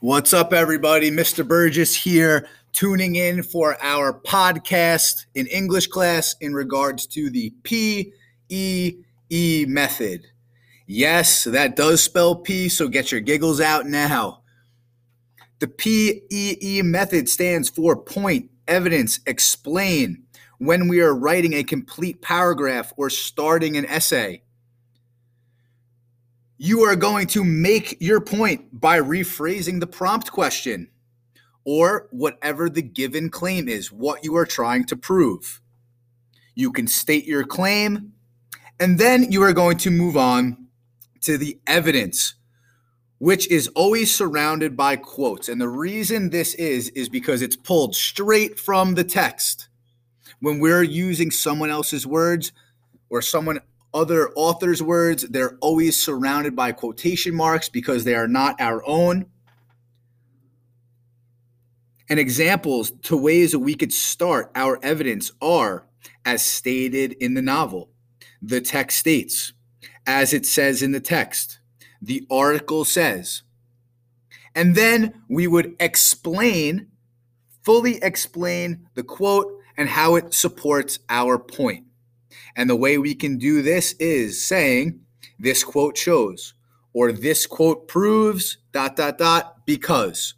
What's up, everybody? Mr. Burgess here, tuning in for our podcast in English class in regards to the PEE method. Yes, that does spell P, so get your giggles out now. The PEE method stands for point, evidence, explain when we are writing a complete paragraph or starting an essay you are going to make your point by rephrasing the prompt question or whatever the given claim is, what you are trying to prove. You can state your claim, and then you are going to move on to the evidence, which is always surrounded by quotes. And the reason this is, is because it's pulled straight from the text. When we're using someone else's words or someone other authors' words, they're always surrounded by quotation marks because they are not our own. And examples to ways that we could start our evidence are as stated in the novel. The text states, as it says in the text, the article says. And then we would explain, fully explain the quote and how it supports our point. And the way we can do this is saying this quote shows or this quote proves dot dot dot because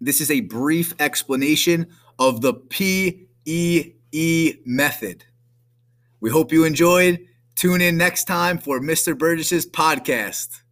this is a brief explanation of the PEE method. We hope you enjoyed. Tune in next time for Mr. Burgess's podcast.